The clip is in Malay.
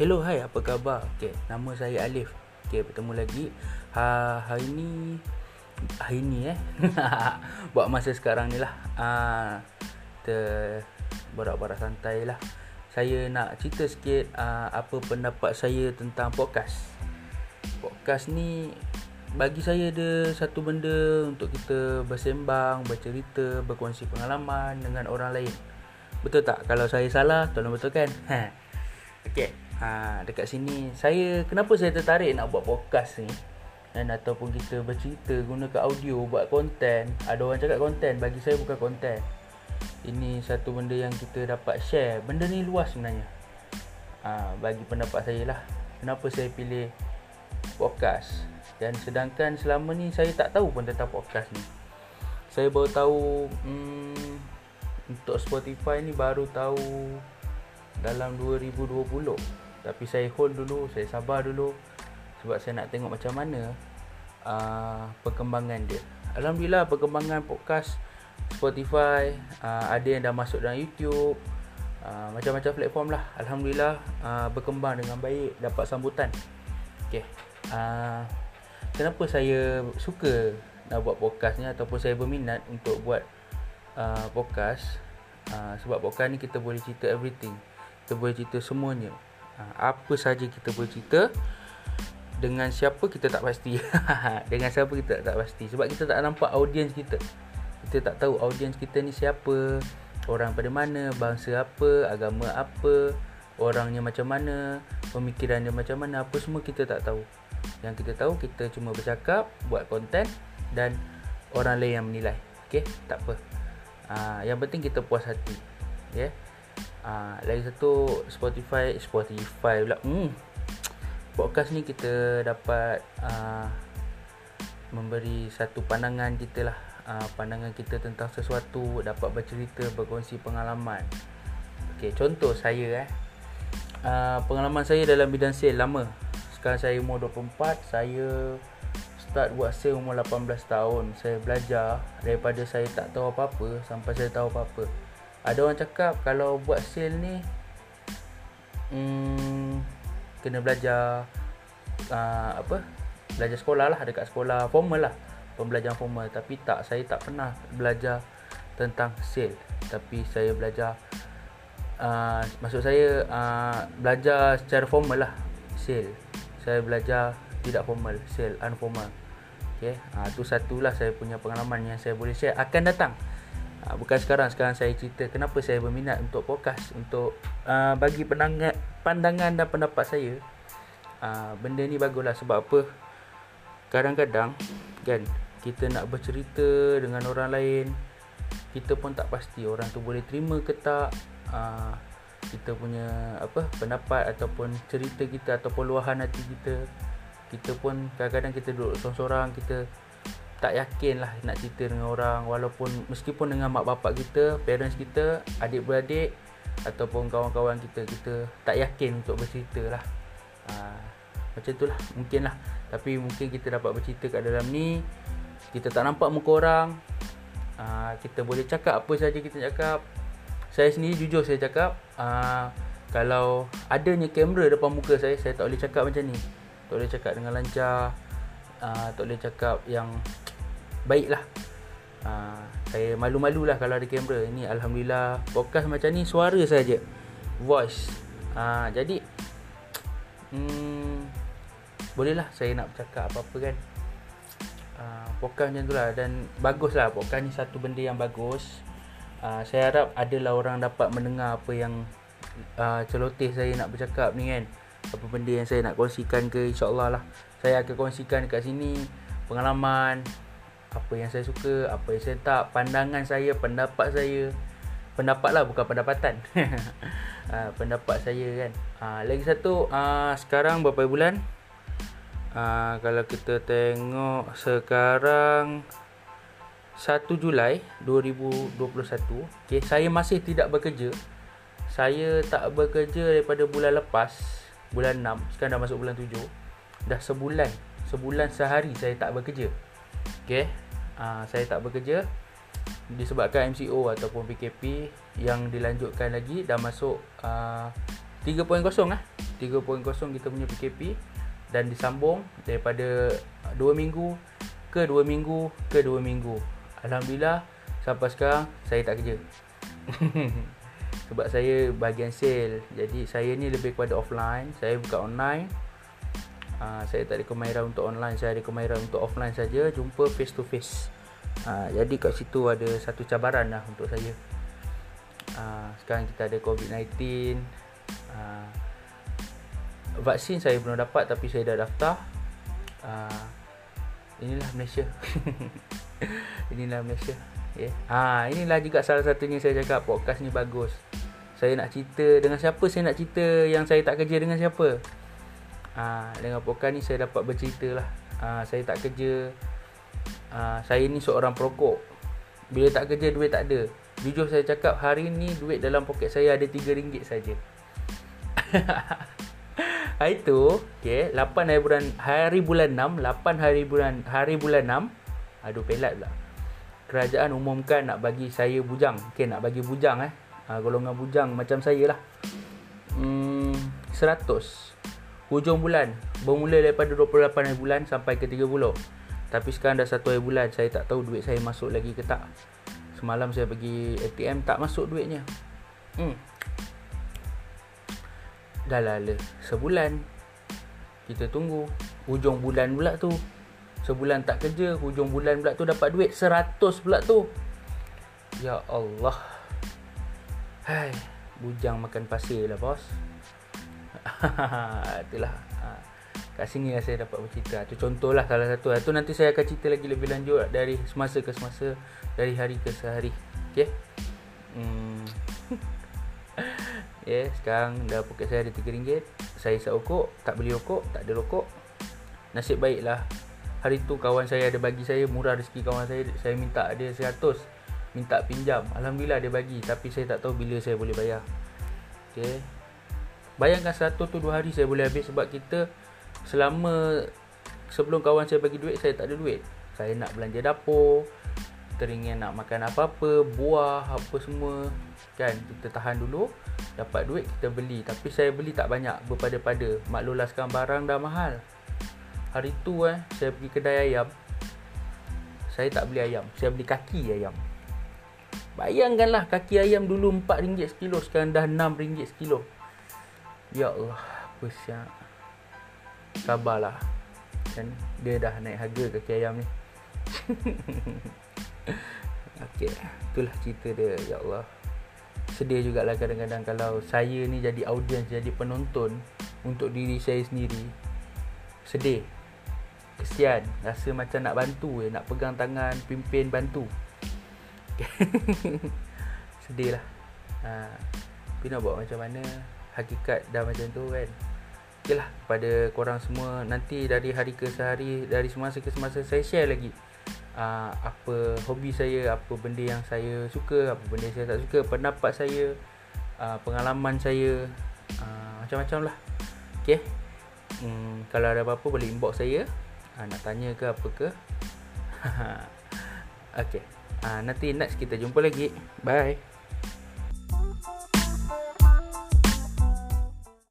Hello, hai, apa khabar? Okay, nama saya Alif. Okay, bertemu lagi. Ha, hari ni hari ni eh. Buat masa sekarang ni lah. Ah, kita borak-borak santai lah. Saya nak cerita sikit uh, apa pendapat saya tentang podcast. Podcast ni bagi saya ada satu benda untuk kita bersembang, bercerita, berkongsi pengalaman dengan orang lain. Betul tak? Kalau saya salah, tolong betulkan. Ha. Okey ha, dekat sini. Saya kenapa saya tertarik nak buat podcast ni? Dan ataupun kita bercerita gunakan audio buat konten ada orang cakap konten bagi saya bukan konten ini satu benda yang kita dapat share. Benda ni luas sebenarnya. Ha, bagi pendapat saya lah. Kenapa saya pilih podcast? Dan sedangkan selama ni saya tak tahu pun tentang podcast ni. Saya baru tahu hmm, untuk Spotify ni baru tahu dalam 2020 tapi saya hold dulu Saya sabar dulu Sebab saya nak tengok macam mana uh, Perkembangan dia. Alhamdulillah perkembangan podcast Spotify uh, Ada yang dah masuk dalam YouTube uh, Macam-macam platform lah. Alhamdulillah uh, Berkembang dengan baik Dapat sambutan. Okay uh, Kenapa saya suka Nak buat podcast ni Ataupun saya berminat Untuk buat uh, Podcast? Uh, Sebab podcast ni kita boleh cerita everything. Kita boleh cerita semuanya Ha, apa saja kita bercerita dengan siapa kita tak pasti. Dengan siapa kita tak pasti. Sebab kita tak nampak audiens kita. Kita tak tahu audiens kita ni siapa orang pada mana bangsa apa agama apa orangnya macam mana pemikiran dia macam mana apa semua kita tak tahu. Yang kita tahu kita cuma bercakap buat konten dan orang lain yang menilai. Okey? Tak apa. Ha, yang penting kita puas hati. Ya? yeah? Ah, lagi satu Spotify Spotify pula. Hmm. Podcast ni kita dapat uh, memberi satu pandangan kita lah. Uh, pandangan kita tentang sesuatu, dapat bercerita, berkongsi pengalaman. Okey, contoh saya eh. Uh, pengalaman saya dalam bidang sale lama. Sekarang saya umur 24, saya start buat sale umur 18 tahun. Saya belajar daripada saya tak tahu apa-apa sampai saya tahu apa-apa ada orang cakap kalau buat sale ni hmm, kena belajar uh, apa? Belajar sekolah lah dekat sekolah formal lah. Pembelajaran formal. Tapi tak saya tak pernah belajar tentang sale. Tapi saya belajar uh, maksud saya uh, belajar secara formal lah sale. Saya belajar tidak formal sale unformal. Okey uh, tu satulah saya punya pengalaman yang saya boleh share. Akan datang Ha, bukan sekarang sekarang saya cerita. Kenapa saya berminat untuk podcast? Untuk uh, bagi pandangan pandangan dan pendapat saya. Uh, benda ni baguslah sebab apa? Kadang-kadang kan kita nak bercerita dengan orang lain kita pun tak pasti orang tu boleh terima ke tak. Uh, kita punya apa pendapat ataupun cerita kita ataupun luahan hati kita kita pun kadang-kadang kita duduk seorang-seorang kita tak yakin lah nak cerita dengan orang. Walaupun meskipun dengan mak bapak kita parents kita adik-beradik ataupun kawan-kawan kita kita tak yakin untuk bercerita lah. Ha, macam tu lah mungkin lah. Tapi mungkin kita dapat bercerita kat dalam ni kita tak nampak muka orang ha, kita boleh cakap apa saja kita cakap. Saya sendiri jujur saya cakap ha, kalau adanya kamera depan muka saya saya tak boleh cakap macam ni. Tak boleh cakap dengan lancar uh, tak boleh cakap yang baiklah. Uh, saya malu-malu lah kalau ada kamera. Ini Alhamdulillah podcast macam ni suara saja. Voice. Uh, jadi hmm, bolehlah saya nak bercakap apa-apa kan? Uh, podcast macam tu lah. Dan bagus lah podcast ni satu benda yang bagus. Uh, saya harap adalah orang dapat mendengar apa yang uh, celoteh saya nak bercakap ni kan apa benda yang saya nak kongsikan ke insyaAllah lah saya akan kongsikan dekat sini pengalaman apa yang saya suka, apa yang saya tak, pandangan saya, pendapat saya. Pendapat lah bukan pendapatan. uh, pendapat saya kan. Uh, lagi satu, uh, sekarang berapa bulan? Uh, kalau kita tengok sekarang 1 Julai 2021. Okay, saya masih tidak bekerja. Saya tak bekerja daripada bulan lepas, bulan 6. Sekarang dah masuk bulan 7. Dah sebulan. Sebulan sehari saya tak bekerja. Okay uh, Saya tak bekerja Disebabkan MCO ataupun PKP Yang dilanjutkan lagi Dah masuk uh, 3.0 ah. 3.0 kita punya PKP dan disambung daripada 2 minggu ke 2 minggu ke 2 minggu. Alhamdulillah sampai sekarang saya tak kerja. Sebab saya bahagian sale. Jadi saya ni lebih kepada offline, saya buka online. Uh, saya tak ada kemahiran untuk online, saya ada kemahiran untuk offline saja, jumpa face to face. Uh, jadi kat situ ada satu cabaran lah untuk saya. Uh, sekarang kita ada COVID-19. Uh, vaksin saya belum dapat tapi saya dah daftar. Uh, inilah Malaysia. inilah Malaysia. Yeah. Ha, inilah juga salah satunya saya cakap podcast ni bagus. Saya nak cerita dengan siapa saya nak cerita yang saya tak kerja dengan siapa. Ha, dengan podcast ni saya dapat bercerita lah. Ha, saya tak kerja. Ha, saya ni seorang perokok. Bila tak kerja duit tak ada. Jujur saya cakap hari ni duit dalam poket saya ada RM3 saja. Hari tu, okey, 8 hari bulan hari bulan 6, 8 hari bulan hari bulan 6. Aduh pelat pula. Kerajaan umumkan nak bagi saya bujang. Okey, nak bagi bujang eh. Ha, golongan bujang macam saya lah. Hmm, 100. Hujung bulan bermula daripada 28 hari bulan sampai ke 30. Tapi sekarang dah 1 hari bulan, saya tak tahu duit saya masuk lagi ke tak. Semalam saya pergi ATM tak masuk duitnya. Hmm, Dah lala sebulan Kita tunggu Hujung bulan pula tu Sebulan tak kerja Hujung bulan pula tu dapat duit Seratus pula tu Ya Allah Hai Bujang makan pasir lah bos Itulah ha. Kat sini lah saya dapat bercerita Itu contoh lah salah satu Itu nanti saya akan cerita lagi lebih lanjut Dari semasa ke semasa Dari hari ke sehari Okay Hmm yeah, sekarang dah poket saya ada RM3. Saya isap rokok, tak beli rokok, tak ada rokok. Nasib baiklah. Hari tu kawan saya ada bagi saya murah rezeki kawan saya. Saya minta dia 100. Minta pinjam. Alhamdulillah dia bagi tapi saya tak tahu bila saya boleh bayar. Okey. Bayangkan 100 tu 2 hari saya boleh habis sebab kita selama sebelum kawan saya bagi duit saya tak ada duit. Saya nak belanja dapur, teringin nak makan apa-apa, buah, apa semua kan kita tahan dulu dapat duit kita beli tapi saya beli tak banyak berpada-pada maklumlah sekarang barang dah mahal hari tu eh saya pergi kedai ayam saya tak beli ayam saya beli kaki ayam bayangkanlah kaki ayam dulu RM4 sekilo sekarang dah RM6 sekilo. Ya Allah apa sabarlah. Kan dia dah naik harga kaki ayam ni. Okey, itulah cerita dia ya Allah. Sedih jugalah kadang-kadang kalau saya ni jadi audiens jadi penonton untuk diri saya sendiri. Sedih. Kesian. Rasa macam nak bantu je nak pegang tangan pimpin bantu sedih lah ha. tapi nak buat macam mana hakikat dah macam tu kan ok lah pada korang semua nanti dari hari ke sehari dari semasa ke semasa saya share lagi uh, apa hobi saya, apa benda yang saya suka, apa benda yang saya tak suka, pendapat saya, uh, pengalaman saya, uh, macam-macam lah. Okay. Hmm, kalau ada apa-apa boleh inbox saya. Uh, nak tanya ke apa ke. okay. Uh, nanti next kita jumpa lagi. Bye.